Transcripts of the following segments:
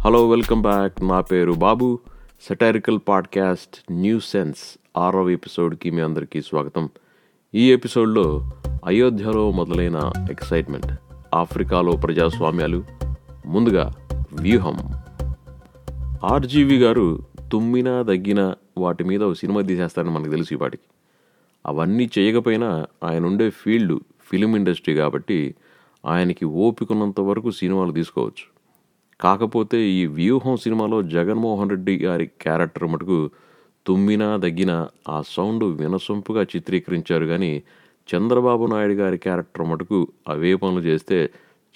Hello welcome back నా పేరు Babu. Satirical podcast new sense ఆరవ ఎపిసోడ్కి మీ అందరికీ స్వాగతం. ఈ ఎపిసోడ్లో అయోధ్యలో మొదలైన ఎక్సైట్మెంట్ ఆఫ్రికాలో ప్రజాస్వామ్యాలు ముందుగా వ్యూహం. ఆర్జీవి గారు తుమ్మినా తగ్గిన వాటి మీద ఒక సినిమా తీసేస్తారని మనకు తెలుసు వాటికి అవన్నీ చేయకపోయినా ఆయన ఉండే ఫీల్డ్ ఫిలిం ఇండస్ట్రీ కాబట్టి ఆయనకి ఓపికన్నంత వరకు సినిమాలు తీసుకోవచ్చు. కాకపోతే ఈ వ్యూహం సినిమాలో జగన్మోహన్ రెడ్డి గారి క్యారెక్టర్ మటుకు తుమ్మినా దగ్గిన ఆ సౌండ్ వినసొంపుగా చిత్రీకరించారు కానీ చంద్రబాబు నాయుడు గారి క్యారెక్టర్ మటుకు అవే పనులు చేస్తే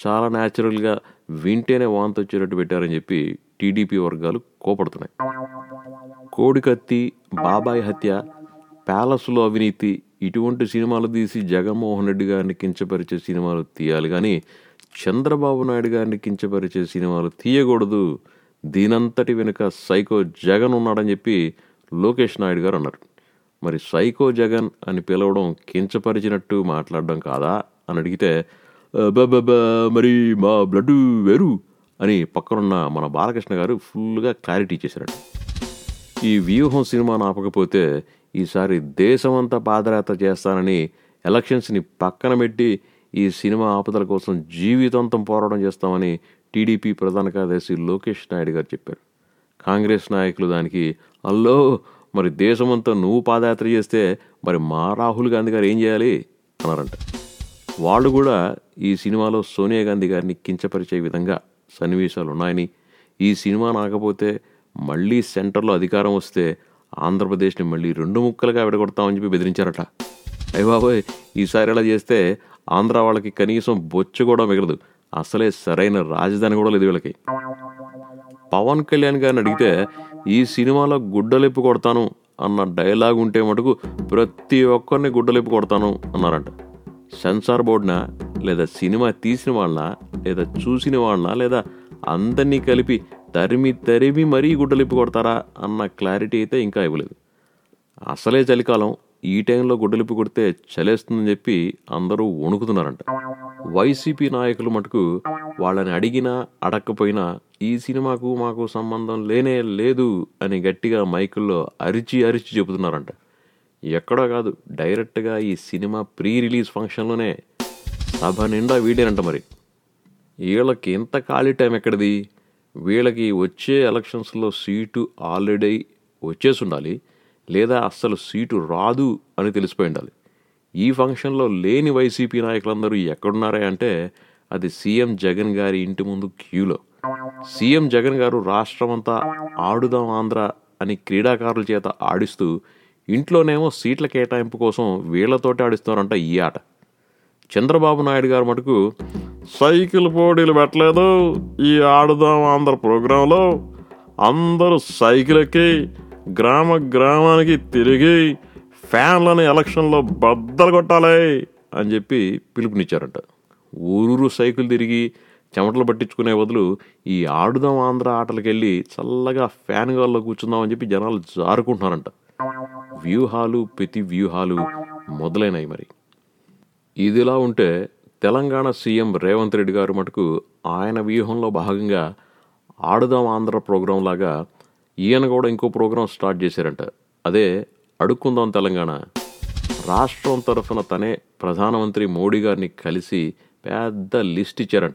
చాలా న్యాచురల్గా వింటేనే వాంతి వచ్చేటట్టు పెట్టారని చెప్పి టీడీపీ వర్గాలు కోపడుతున్నాయి. కోడికత్తి బాబాయ్ హత్య ప్యాలెస్లో అవినీతి ఇటువంటి సినిమాలు తీసి జగన్మోహన్ రెడ్డి గారిని కించపరిచే సినిమాలు తీయాలి కానీ చంద్రబాబు నాయుడు గారిని కించపరిచే సినిమాలు తీయకూడదు. దీనంతటి వెనుక సైకో జగన్ ఉన్నాడని చెప్పి లోకేష్ నాయుడు గారు అన్నారు. మరి సైకో జగన్ అని పిలవడం కించపరిచినట్టు మాట్లాడడం కాదా అని అడిగితే మరి మా బ్లడ్ వేరు అని పక్కనున్న మన బాలకృష్ణ గారు ఫుల్గా క్లారిటీ ఇచ్చేశారంట ఈ వ్యూహం సినిమా ఆపకపోతే ఈసారి దేశమంతా పాదయాత్ర చేస్తానని ఎలక్షన్స్ని పక్కన పెట్టి ఈ సినిమా ఆపదల కోసం జీవితాంతం పోరాటం చేస్తామని టీడీపీ ప్రధాన కార్యదర్శి లోకేష్ నాయుడు గారు చెప్పారు. కాంగ్రెస్ నాయకులు దానికి అల్లో మరి దేశమంతా నువ్వు పాదయాత్ర చేస్తే మరి మా రాహుల్ గాంధీ గారు ఏం చేయాలి? అన్నారంట. వాళ్ళు కూడా ఈ సినిమాలో సోనియా గాంధీ గారిని కించపరిచే విధంగా సన్నివేశాలు ఉన్నాయని ఈ సినిమా నాకపోతే మళ్ళీ సెంటర్లో అధికారం వస్తే ఆంధ్రప్రదేశ్ని మళ్ళీ రెండు ముక్కలుగా విడగొడతామని చెప్పి బెదిరించారట. అయ్య బాబోయ్ ఈసారి ఇలా చేస్తే ఆంధ్ర వాళ్ళకి కనీసం బొచ్చు కూడా మిగలదు. అసలే సరైన రాజధాని కూడా లేదు వీళ్ళకి. పవన్ కళ్యాణ్ గారిని అడిగితే ఈ సినిమాలో గుడ్డలిప్పి కొడతాను అన్న డైలాగ్ ఉంటే మటుకు ప్రతి ఒక్కరిని గుడ్డలిప్పి కొడతాను అన్నారంట. సెన్సార్ బోర్డునా? లేదా సినిమా తీసిన వాళ్ళ లేదా చూసిన వాళ్ళ లేదా అందరినీ కలిపి తరిమి తరిమి మరీ గుడ్డలిప్పి కొడతారా అన్న క్లారిటీ అయితే ఇంకా ఇవ్వలేదు. అసలే చలికాలం ఈ టైంలో గుడ్డలిప్పి కొడితే చలేస్తుందని చెప్పి అందరూ వణుకుతున్నారంట. వైసీపీ నాయకులు మటుకు వాళ్ళని అడిగినా అడక్కపోయినా ఈ సినిమాకు మాకు సంబంధం లేనే లేదు అని గట్టిగా మైకుల్లో అరిచి అరిచి చెబుతున్నారంట. ఎక్కడో కాదు డైరెక్ట్గా ఈ సినిమా ప్రీ రిలీజ్ ఫంక్షన్లోనే సభ నిండా వీడేనంట మరి. వీళ్ళకి ఇంత ఖాళీ టైం ఎక్కడిది? వీళ్ళకి వచ్చే ఎలక్షన్స్లో సీటు ఆల్రెడీ వచ్చేసి ఉండాలి లేదా అస్సలు సీటు రాదు అని తెలిసిపోయి ఉండాలి. ఈ ఫంక్షన్లో లేని వైసీపీ నాయకులందరూ ఎక్కడున్నారే అంటే అది సీఎం జగన్ గారి ఇంటి ముందు క్యూలో. సీఎం జగన్ గారు రాష్ట్రమంతా ఆడుదాం ఆంధ్ర అని క్రీడాకారుల చేత ఆడిస్తూ ఇంట్లోనేమో సీట్ల కేటాయింపు కోసం వీళ్ళతోటి ఆడిస్తున్నారంట ఈ ఆట. చంద్రబాబు నాయుడు గారు మటుకు సైకిల్ పోటీలు పెట్టలేదు ఈ ఆడుదాం ఆంధ్ర ప్రోగ్రాంలో అందరూ సైకిల్ ఎక్కి గ్రామ గ్రామానికి తిరిగి ఫ్యాన్లను ఎలక్షన్లో బద్దలు కొట్టాలి అని చెప్పి పిలుపునిచ్చారంట. ఊరూరు సైకిల్ తిరిగి చెమటలు పట్టించుకునే బదులు ఈ ఆడుదాం ఆంధ్ర ఆటలకు వెళ్ళి చల్లగా ఫ్యాన్ గాల్లో కూర్చుందామని చెప్పి జనాలు జారుకుంటున్నారంట. వ్యూహాలు ప్రతి వ్యూహాలు మొదలైనవి మరి. ఇదిలా ఉంటే తెలంగాణ సీఎం రేవంత్ రెడ్డి గారు మటుకు ఆయన వ్యూహంలో భాగంగా ఆడుదాం ఆంధ్ర ప్రోగ్రాం లాగా ఈయన కూడా ఇంకో ప్రోగ్రాం స్టార్ట్ చేశారంట. అదే అడుక్కుందాం తెలంగాణ. రాష్ట్రం తరఫున తనే ప్రధానమంత్రి మోడీ గారిని కలిసి పెద్ద లిస్ట్ ఇచ్చారంట.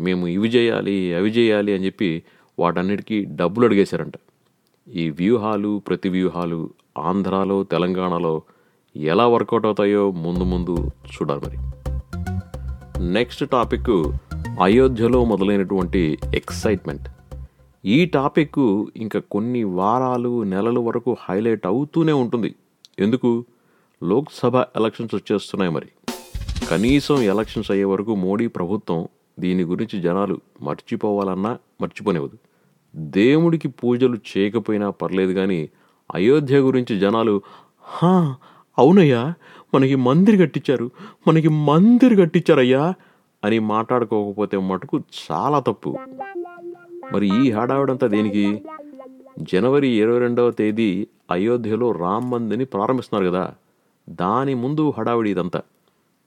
మేము ఇవి చేయాలి అవి చేయాలి అని చెప్పి వాటన్నిటికీ డబ్బులు అడిగేశారంట. ఈ వ్యూహాలు ప్రతి వ్యూహాలు ఆంధ్రాలో తెలంగాణలో ఎలా వర్కౌట్ అవుతాయో ముందు ముందు చూడాలి మరి. నెక్స్ట్ టాపిక్ అయోధ్యలో మొదలైనటువంటి ఎక్సైట్మెంట్. ఈ టాపిక్ ఇంకా కొన్ని వారాలు నెలల వరకు హైలైట్ అవుతూనే ఉంటుంది. ఎందుకు? లోక్సభ ఎలక్షన్స్ వచ్చేస్తున్నాయి మరి. కనీసం ఎలక్షన్స్ అయ్యే వరకు మోడీ ప్రభుత్వం దీని గురించి జనాలు మర్చిపోవాలన్నా మర్చిపోనివ్వదు. దేవుడికి పూజలు చేయకపోయినా పర్లేదు కానీ అయోధ్య గురించి జనాలు హా అవునయ్యా మనకి మందిర్ కట్టించారు మనకి మందిర్ కట్టించారయ్యా అని మాట్లాడుకోకపోతే మటుకు చాలా తప్పు. మరి ఈ హడావిడంతా దేనికి? జనవరి ఇరవై రెండవ తేదీ అయోధ్యలో రామ్ మందిని ప్రారంభిస్తున్నారు కదా. దాని ముందు హడావిడి ఇదంతా.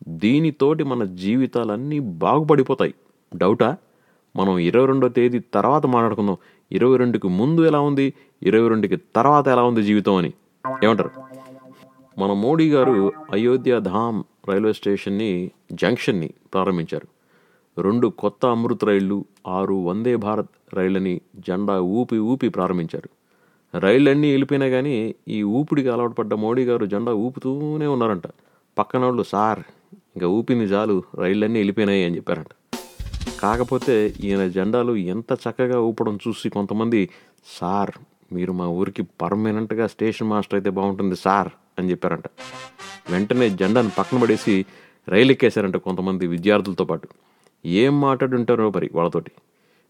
దీనితోటి మన జీవితాలన్నీ బాగుపడిపోతాయి. డౌటా? మనం ఇరవై రెండో తేదీ తర్వాత మాట్లాడుకుందాం. ఇరవై రెండుకి ముందు ఎలా ఉంది? ఇరవై రెండుకి తర్వాత ఎలా ఉంది జీవితం అని. ఏమంటారు? మన మోడీ గారు అయోధ్య ధామ్ రైల్వే స్టేషన్ని జంక్షన్ని ప్రారంభించారు. రెండు కొత్త అమృత్ రైళ్ళు ఆరు వందే భారత్ రైళ్ళని జెండా ఊపి ఊపి ప్రారంభించారు. రైళ్ళన్నీ వెళ్ళిపోయినా కానీ ఈ ఊపిడికి అలవాటు పడ్డ మోడీ గారు జెండా ఊపుతూనే ఉన్నారంట. పక్కన వాళ్ళు సార్ ఇంకా ఊపింది చాలు రైళ్ళన్నీ వెళ్ళిపోయినాయి అని చెప్పారంట. కాకపోతే ఈయన జెండాలు ఎంత చక్కగా ఊపడం చూసి కొంతమంది సార్ మీరు మా ఊరికి పర్మనెంట్గా స్టేషన్ మాస్టర్ అయితే బాగుంటుంది సార్ అని చెప్పారంట. వెంటనే జెండాను పక్కన పడేసి రైలు ఎక్కేశారంట కొంతమంది విద్యార్థులతో పాటు. ఏం మాట్లాడుంటారో మరి వాళ్ళతోటి.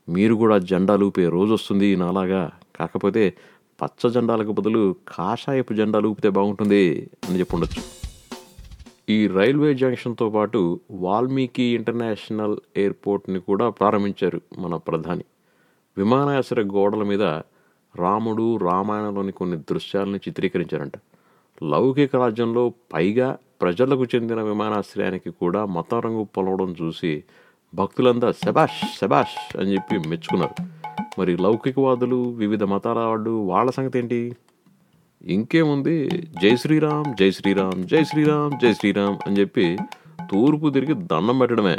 మీరు కూడా జెండాలు ఊపే రోజు వస్తుంది నాలాగా. కాకపోతే పచ్చ జెండాలకు బదులు కాషాయపు జెండాలు ఊపితే బాగుంటుంది అని చెప్పి ఉండొచ్చు. ఈ రైల్వే జంక్షన్తో పాటు వాల్మీకి ఇంటర్నేషనల్ ఎయిర్పోర్ట్ని కూడా ప్రారంభించారు మన ప్రధాని. విమానాశ్రయ గోడల మీద రాముడు రామాయణంలోని కొన్ని దృశ్యాలను చిత్రీకరించారంట. లౌకిక రాజ్యంలో పైగా ప్రజలకు చెందిన విమానాశ్రయానికి కూడా మతం రంగు పొలవడం చూసి భక్తులంతా శబాష్ శబాష్ అని చెప్పి మెచ్చుకున్నారు. మరి లౌకికవాదులు వివిధ మతాల వాళ్ళు వాళ్ళ సంగతి ఏంటి? ఇంకేముంది? జై శ్రీరామ్ జై శ్రీరామ్ జై శ్రీరామ్ జై శ్రీరామ్ అని చెప్పి తూర్పు తిరిగి దండం పెట్టడమే.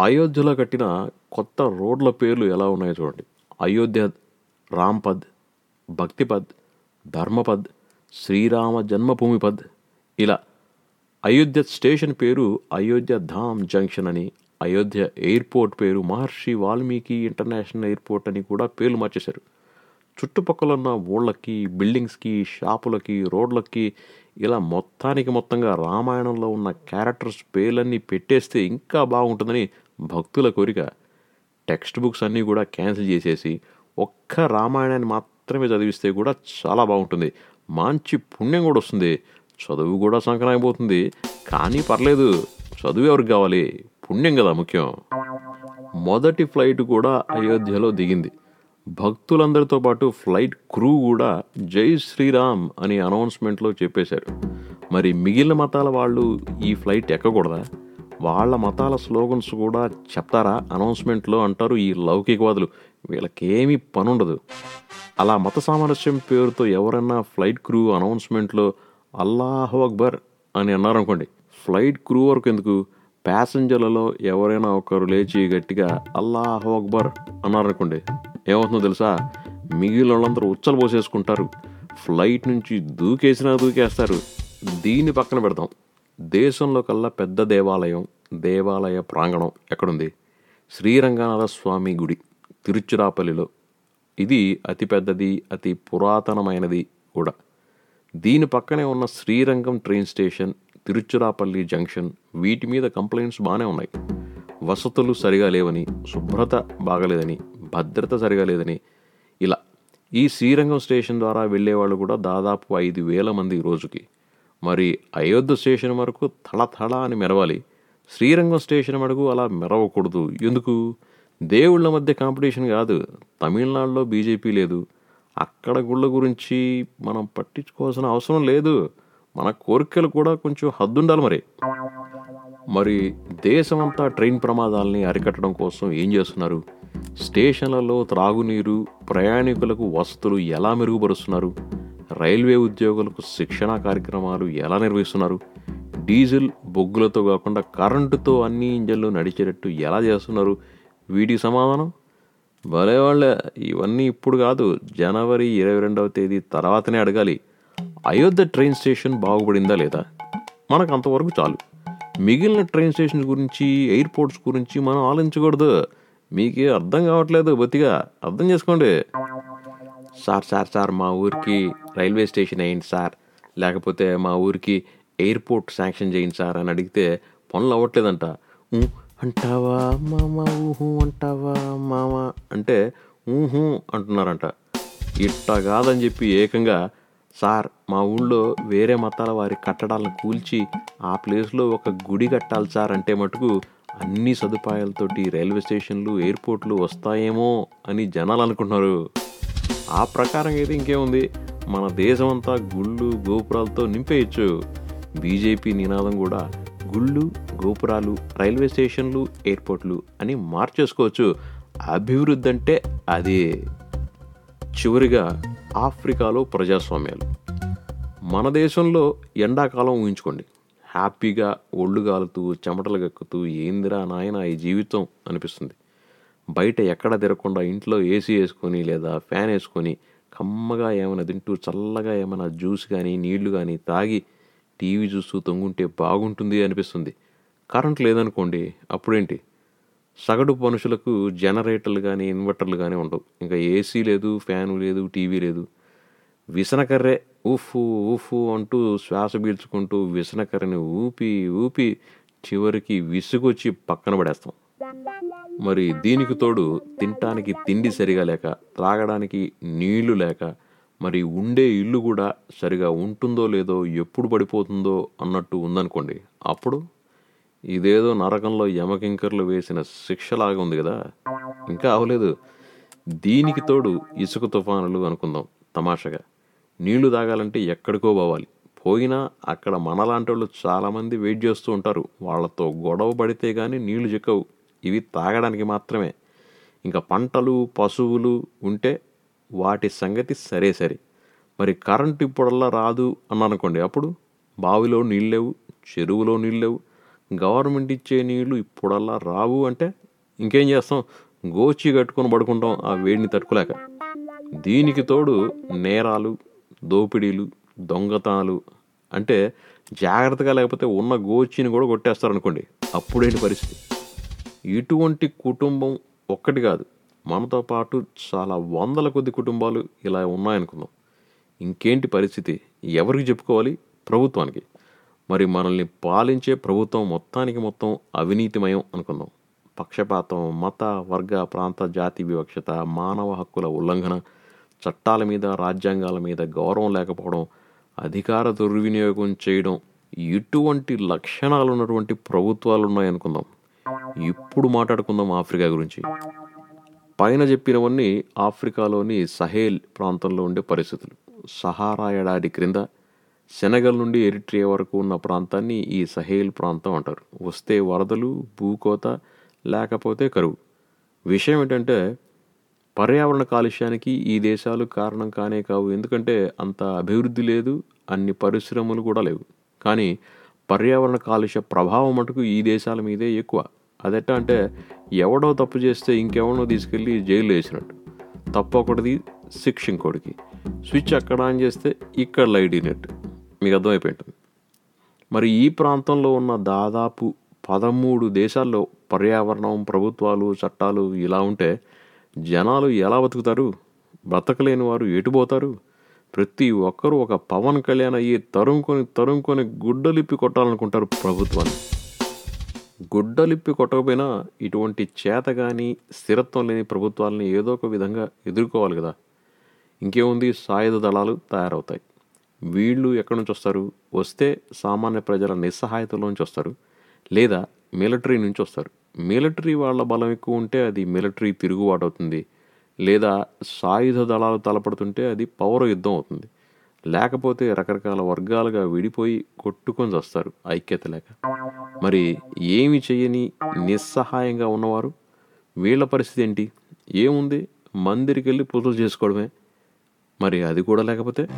అయోధ్యలో కట్టిన కొత్త రోడ్ల పేర్లు ఎలా ఉన్నాయో చూడండి. అయోధ్య రాంపద్ భక్తిపద్ ధర్మపద్ శ్రీరామ జన్మభూమిపద్ ఇలా అయోధ్య స్టేషన్ పేరు అయోధ్య ధామ్ జంక్షన్ అని అయోధ్య ఎయిర్పోర్ట్ పేరు మహర్షి వాల్మీకి ఇంటర్నేషనల్ ఎయిర్పోర్ట్ అని కూడా పేర్లు మార్చేశారు. చుట్టుపక్కల ఉన్న ఊళ్ళకి బిల్డింగ్స్కి షాపులకి రోడ్లకి ఇలా మొత్తానికి మొత్తంగా రామాయణంలో ఉన్న క్యారెక్టర్స్ పేర్లన్నీ పెట్టేస్తే ఇంకా బాగుంటుందని భక్తుల కోరిక. టెక్స్ట్ బుక్స్ అన్నీ కూడా క్యాన్సిల్ చేసేసి ఒక్క రామాయణాన్ని మాత్రమే చదివిస్తే కూడా చాలా బాగుంటుంది. మంచి పుణ్యం కూడా వస్తుంది. చదువు కూడా సంకరాయిపోతుంది కానీ పర్లేదు చదువు ఎవరికి కావాలి? పుణ్యం కదా ముఖ్యం. మొదటి ఫ్లైట్ కూడా అయోధ్యలో దిగింది. భక్తులందరితో పాటు ఫ్లైట్ క్రూ కూడా జై శ్రీరామ్ అని అనౌన్స్మెంట్లో చెప్పేశారు. మరి మిగిలిన మతాల వాళ్ళు ఈ ఫ్లైట్ ఎక్కకూడదా? వాళ్ళ మతాల స్లోగన్స్ కూడా చెప్తారా? అనౌన్స్మెంట్లో అంటారు ఈ లౌకికవాదులు. వీళ్ళకేమీ పనుండదు. అలా మత సామరస్యం పేరుతో ఎవరన్నా ఫ్లైట్ క్రూ అనౌన్స్మెంట్లో అల్లాహ్ అక్బర్ అని అన్నారనుకోండి ఫ్లైట్ క్రూ వరకు ఎందుకు? ప్యాసింజర్లలో ఎవరైనా ఒకరు లేచి గట్టిగా అల్లాహ్ అక్బర్ అన్నారనుకోండి ఏమవుతుందో తెలుసా? మిగిలిన వాళ్ళందరూ ఉచ్చలు పోసేసుకుంటారు. ఫ్లైట్ నుంచి దూకేసినా దూకేస్తారు. దీన్ని పక్కన పెడతాం దేశంలో కల్లా పెద్ద దేవాలయం దేవాలయ ప్రాంగణం ఎక్కడుంది? శ్రీరంగనాథ స్వామి గుడి తిరుచిరాపల్లిలో. ఇది అతిపెద్దది అతి పురాతనమైనది కూడా. దీని పక్కనే ఉన్న Srirangam train station Tiruchirappalli junction వీటి మీద కంప్లైంట్స్ బాగానే ఉన్నాయి. వసతులు సరిగా లేవని శుభ్రత బాగలేదని భద్రత సరిగా లేదని ఇలా ఈ శ్రీరంగం స్టేషన్ ద్వారా వెళ్ళేవాళ్ళు కూడా దాదాపు ఐదు వేల మంది రోజుకి. మరి అయోధ్య స్టేషన్ వరకు తళతళ అని మెరవాలి. శ్రీరంగం స్టేషన్ వరకు అలా మెరవకూడదు. ఎందుకు? దేవుళ్ళ మధ్య కాంపిటీషన్ కాదు. తమిళనాడులో బీజేపీ లేదు. అక్కడ గుళ్ళ గురించి మనం పట్టించుకోవాల్సిన అవసరం లేదు. మన కోరికలు కూడా కొంచెం హద్దుండాలి మరి. మరి దేశమంతా ట్రైన్ ప్రమాదాలని అరికట్టడం కోసం ఏం చేస్తున్నారు? స్టేషన్లలో త్రాగునీరు ప్రయాణికులకు వసతులు ఎలా మెరుగుపరుస్తున్నారు? రైల్వే ఉద్యోగులకు శిక్షణా కార్యక్రమాలు ఎలా నిర్వహిస్తున్నారు? డీజిల్ బొగ్గులతో కాకుండా కరెంటుతో అన్ని ఇంజన్లు నడిచేటట్టు ఎలా చేస్తున్నారు? వీటి సమాధానం? భలే వాళ్ళే ఇవన్నీ ఇప్పుడు కాదు. జనవరి ఇరవై రెండవ తేదీ తర్వాతనే అడగాలి. అయోధ్య ట్రైన్ స్టేషన్ బాగుపడిందా లేదా? మనకు అంతవరకు చాలు. మిగిలిన ట్రైన్ స్టేషన్ గురించి ఎయిర్పోర్ట్స్ గురించి మనం ఆలోచించకూడదు. మీకే అర్థం కావట్లేదు బొత్తిగా. అర్థం చేసుకోండి. సార్ సార్ సార్ మా ఊరికి రైల్వే స్టేషన్ వేయండి సార్. లేకపోతే మా ఊరికి ఎయిర్పోర్ట్ శాంక్షన్ చేయండి సార్ అని అడిగితే పనులు అవ్వట్లేదంట. "ఊ, అంటావా మామ? ఊహు అంటావా మామ? అంటే ఊహు అంటున్నారంట. ఇట్ట కాదని చెప్పి ఏకంగా సార్ మా ఊళ్ళో వేరే మతాల వారి కట్టడాలను కూల్చి ఆ ప్లేస్లో ఒక గుడి కట్టాలి సార్ అంటే మటుకు అన్ని సదుపాయాలతోటి రైల్వే స్టేషన్లు ఎయిర్పోర్ట్లు వస్తాయేమో అని జనాలు అనుకుంటున్నారు. ఆ ప్రకారం అయితే ఇంకేముంది? మన దేశం అంతా గుళ్ళు గోపురాలతో నింపేయచ్చు. బీజేపీ నినాదం కూడా గుళ్ళు గోపురాలు రైల్వే స్టేషన్లు ఎయిర్పోర్ట్లు అని మార్చేసుకోవచ్చు. అభివృద్ధి అంటే అదే. చివరిగా ఆఫ్రికాలో ప్రజాస్వామ్యాలు. మన దేశంలో ఎండాకాలం ఊహించుకోండి. హ్యాపీగా ఒళ్ళు గాలుతూ చెమటలు గక్కుతూ ఏందిరా నాయన ఈ జీవితం అనిపిస్తుంది. బయట ఎక్కడ తిరగకుండా ఇంట్లో ఏసీ వేసుకొని లేదా ఫ్యాన్ వేసుకొని కమ్మగా ఏమైనా తింటూ చల్లగా ఏమైనా జ్యూస్ కానీ నీళ్ళు కానీ తాగి టీవీ చూస్తూ తొంగుంటే బాగుంటుంది అనిపిస్తుంది. కరెంట్ లేదనుకోండి అప్పుడేంటి? సగటు మనుషులకు జనరేటర్లు కానీ ఇన్వర్టర్లు కానీ ఉండవు. ఇంకా ఏసీ లేదు ఫ్యాను లేదు టీవీ లేదు. విసనకర్రే ఊఫు ఊఫు అంటూ శ్వాస పీల్చుకుంటూ విసనకర్రని ఊపి ఊపి చివరికి విసుగొచ్చి పక్కన పడేస్తాం. మరి దీనికి తోడు తినటానికి తిండి సరిగా లేక త్రాగడానికి నీళ్ళు లేక మరి ఉండే ఇల్లు కూడా సరిగా ఉంటుందో లేదో ఎప్పుడు పడిపోతుందో అన్నట్టు ఉందనుకోండి అప్పుడు ఇదేదో నరకంలో యమకింకర్లు వేసిన శిక్షలాగా ఉంది కదా. ఇంకా అవలేదు దీనికి తోడు ఇసుక తుఫానులు అనుకుందాం తమాషగా. నీళ్ళు తాగాలంటే ఎక్కడికో పోవాలి. పోయినా అక్కడ మనలాంటి వాళ్ళు చాలామంది వెయిట్ చేస్తూ ఉంటారు. వాళ్ళతో గొడవ పడితే కానీ నీళ్ళు చిక్కవు. ఇవి తాగడానికి మాత్రమే. ఇంకా పంటలు పశువులు ఉంటే వాటి సంగతి సరే సరే. మరి కరెంటు ఇప్పుడల్లా రాదు అన్నానుకోండి అప్పుడు? బావిలో నీళ్ళు లేవు చెరువులో నీళ్ళు లేవు గవర్నమెంట్ ఇచ్చే నీళ్ళు ఇప్పుడల్లా రావు అంటే ఇంకేం చేస్తాం? గోచి కట్టుకొని పడుకుంటాం ఆ వేడిని తట్టుకోలేక. దీనికి తోడు నేరాలు దోపిడీలు దొంగతనాలు అంటే జాగ్రత్తగా లేకపోతే ఉన్న గోచిని కూడా కొట్టేస్తారనుకోండి. అప్పుడేంటి పరిస్థితి? ఇటువంటి కుటుంబం ఒక్కటి కాదు. మనతో పాటు చాలా వందల కొద్ది కుటుంబాలు ఇలా ఉన్నాయనుకుందాం. ఇంకేంటి పరిస్థితి? ఎవరికి చెప్పుకోవాలి? ప్రభుత్వానికి. మరి మనల్ని పాలించే ప్రభుత్వం మొత్తానికి మొత్తం అవినీతిమయం అనుకుందాం. పక్షపాతం మత వర్గ ప్రాంత జాతి వివక్షత మానవ హక్కుల ఉల్లంఘన చట్టాల మీద రాజ్యాంగాల మీద గౌరవం లేకపోవడం అధికార దుర్వినియోగం చేయడం ఇటువంటి లక్షణాలు ఉన్నటువంటి ప్రభుత్వాలు ఉన్నాయనుకుందాం ఇప్పుడు మాట్లాడుకుందాం ఆఫ్రికా గురించి. పైన చెప్పినవన్నీ ఆఫ్రికాలోని సహేల్ ప్రాంతంలో ఉండే పరిస్థితులు. సహారా ఏడాది క్రింద సెనగల్ నుండి ఎరిట్రియా వరకు ఉన్న ప్రాంతాన్ని ఈ సహేల్ ప్రాంతం అంటారు. వస్తే వరదలు భూకోత లేకపోతే కరువు. విషయం ఏంటంటే పర్యావరణ కాలుష్యానికి ఈ దేశాలు కారణం కానే కావు. ఎందుకంటే అంత అభివృద్ధి లేదు అన్ని పరిశ్రమలు కూడా లేవు. కానీ పర్యావరణ కాలుష్య ప్రభావం మటుకు ఈ దేశాల మీదే ఎక్కువ. అదెట్టా అంటే ఎవడో తప్పు చేస్తే ఇంకెవడో తీసుకెళ్ళి జైలు వేసినట్టు. తప్పు ఒకటిది శిక్ష ఇంకోటికి. స్విచ్ అక్కడ ఆన్ చేస్తే ఇక్కడ లైట్ ఇనట్టు మీకు అర్థమైపోయి ఉంటుంది మరి ఈ ప్రాంతంలో ఉన్న దాదాపు పదమూడు దేశాల్లో పర్యావరణం ప్రభుత్వాలు చట్టాలు ఇలా ఉంటే జనాలు ఎలా బతుకుతారు? బ్రతకలేని వారు ఎటుపోతారు ప్రతి ఒక్కరూ ఒక పవన్ కళ్యాణ్ అయ్యి తరుముకొని తరుముకొని గుడ్డలిప్పి కొట్టాలనుకుంటారు ప్రభుత్వాన్ని. గుడ్డలిప్పి కొట్టకపోయినా ఇటువంటి చేత కానీ స్థిరత్వం లేని ప్రభుత్వాలని ఏదో ఒక విధంగా ఎదుర్కోవాలి కదా. ఇంకేముంది? సాయుధ దళాలు తయారవుతాయి. వీళ్ళు ఎక్కడి నుంచి వస్తారు? వస్తే సామాన్య ప్రజల నిస్సహాయతలోంచి వస్తారు. లేదా మిలిటరీ నుంచి వస్తారు. మిలిటరీ వాళ్ళ బలం ఎక్కువ ఉంటే అది మిలిటరీ తిరుగుబాటు అవుతుంది. లేదా సాయుధ దళాలు తలపడుతుంటే అది పౌర యుద్ధం అవుతుంది. లేకపోతే రకరకాల వర్గాలుగా విడిపోయి కొట్టుకొని వస్తారు ఐక్యత లేక. మరి ఏమి చేయని నిస్సహాయంగా ఉన్నవారు? వీళ్ళ పరిస్థితి ఏంటి? ఏముంది? మందిరికి వెళ్ళి పూజలు చేసుకోవడమే. మరి అది కూడా లేకపోతే?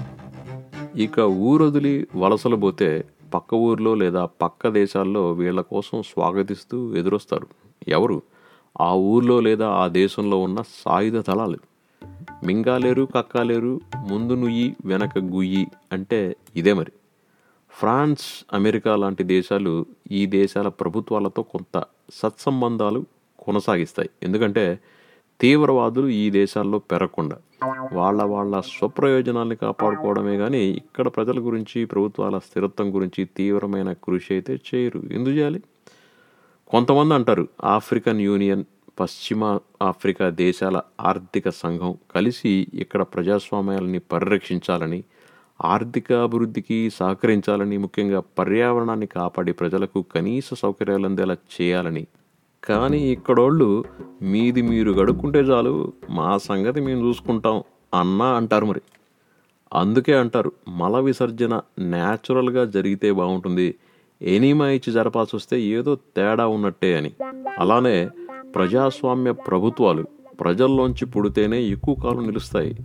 ఇక ఊరొదిలి వలసలు పోతే పక్క ఊర్లో లేదా పక్క దేశాల్లో వీళ్ళ కోసం స్వాగతిస్తూ ఎదురొస్తారు. ఎవరు? ఆ ఊర్లో లేదా ఆ దేశంలో ఉన్న సాయుధ దళాలు మింగాలేరు కక్కాలేరు ముందు నుయ్యి వెనక గుయ్యి అంటే ఇదే మరి. ఫ్రాన్స్ అమెరికా లాంటి దేశాలు ఈ దేశాల ప్రభుత్వాలతో కొంత సత్సంబంధాలు కొనసాగిస్తాయి. ఎందుకంటే తీవ్రవాదులు ఈ దేశాల్లో పెరగకుండా వాళ్ళ వాళ్ళ స్వప్రయోజనాల్ని కాపాడుకోవడమే కానీ ఇక్కడ ప్రజల గురించి ప్రభుత్వాల స్థిరత్వం గురించి తీవ్రమైన కృషి అయితే చేయరు. ఎందుకు చేయాలి కొంతమంది అంటారు ఆఫ్రికన్ యూనియన్ పశ్చిమ ఆఫ్రికా దేశాల ఆర్థిక సంఘం కలిసి ఇక్కడ ప్రజాస్వామ్యాలని పరిరక్షించాలని ఆర్థిక అభివృద్ధికి సహకరించాలని ముఖ్యంగా పర్యావరణాన్ని కాపాడి ప్రజలకు కనీస సౌకర్యాలు అందేలా చేయాలని కానీ ఇక్కడోళ్ళు మీది మీరు గడుక్కుంటే చాలు మా సంగతి మేము చూసుకుంటాం అన్నా అంటారు మరి. అందుకే అంటారు మల విసర్జన న్యాచురల్గా జరిగితే బాగుంటుంది ఎనీమా ఇచ్చి జరపాల్సి వస్తే ఏదో తేడా ఉన్నట్టే అని. అలానే ప్రజాస్వామ్య ప్రభుత్వాలు ప్రజల్లోంచి పుడితేనే ఎక్కువ కాలం నిలుస్తాయి.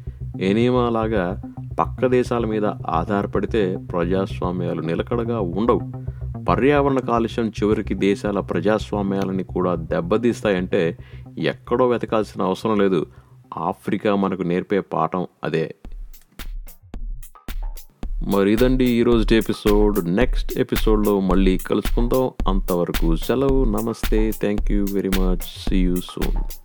ఎనీమాలాగా పక్క దేశాల మీద ఆధారపడితే ప్రజాస్వామ్యాలు నిలకడగా ఉండవు. పర్యావరణ కాలుష్యం చివరికి దేశాల ప్రజాస్వామ్యాలని కూడా దెబ్బతీస్తాయంటే ఎక్కడో వెతకాల్సిన అవసరం లేదు. ఆఫ్రికా మనకు నేర్పే పాఠం అదే. మరి ఇదండి ఈరోజు ఎపిసోడ్. నెక్స్ట్ ఎపిసోడ్లో మళ్ళీ కలుసుకుందాం. అంతవరకు సెలవు. నమస్తే. Thank you very much. See you soon